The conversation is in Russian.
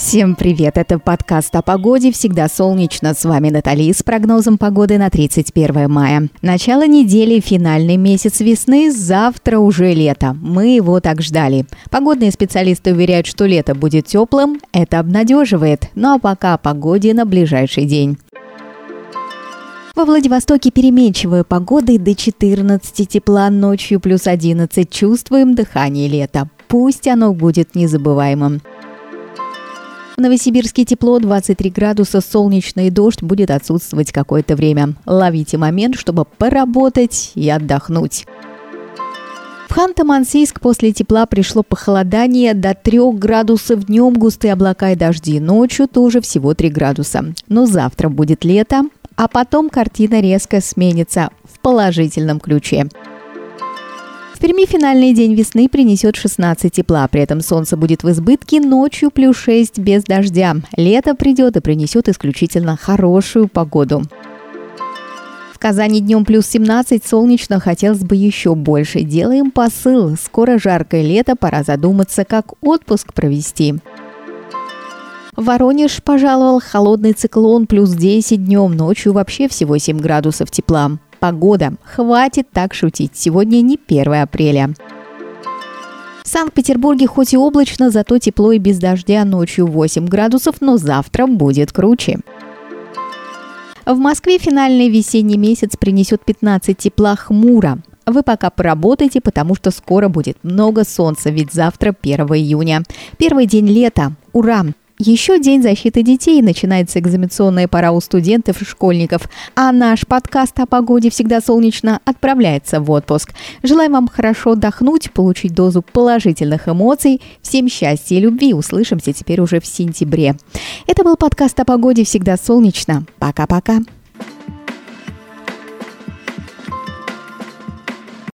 Всем привет! Это подкаст о погоде. Всегда солнечно. С вами Натали с прогнозом погоды на 31 мая. Начало недели, финальный месяц весны. Завтра уже лето. Мы его так ждали. Погодные специалисты уверяют, что лето будет теплым. Это обнадеживает. Ну а пока о погоде на ближайший день. Во Владивостоке переменчивая погода до 14 тепла, ночью плюс 11. Чувствуем дыхание лета. Пусть оно будет незабываемым. В Новосибирске тепло, 23 градуса, солнечный дождь будет отсутствовать какое-то время. Ловите момент, чтобы поработать и отдохнуть. В Ханты-Мансийск после тепла пришло похолодание до 3 градусов днем, густые облака и дожди. Ночью тоже всего 3 градуса. Но завтра будет лето, а потом картина резко сменится в положительном ключе. В Перми финальный день весны принесет 16 тепла, при этом солнце будет в избытке, ночью плюс 6 без дождя. Лето придет и принесет исключительно хорошую погоду. В Казани днем плюс 17, солнечно, хотелось бы еще больше. Делаем посыл. Скоро жаркое лето, пора задуматься, как отпуск провести. Воронеж пожаловал холодный циклон плюс 10 днем, ночью вообще всего 7 градусов тепла. Погода. Хватит так шутить. Сегодня не 1 апреля. В Санкт-Петербурге хоть и облачно, зато тепло и без дождя ночью 8 градусов, но завтра будет круче. В Москве финальный весенний месяц принесет 15 тепла хмуро. Вы пока поработайте, потому что скоро будет много солнца, ведь завтра 1 июня. Первый день лета. Ура! Еще День защиты детей, начинается экзаменационная пора у студентов и школьников, а наш подкаст о погоде «Всегда солнечно» отправляется в отпуск. Желаем вам хорошо отдохнуть, получить дозу положительных эмоций. Всем счастья и любви. Услышимся теперь уже в сентябре. Это был подкаст о погоде «Всегда солнечно». Пока-пока.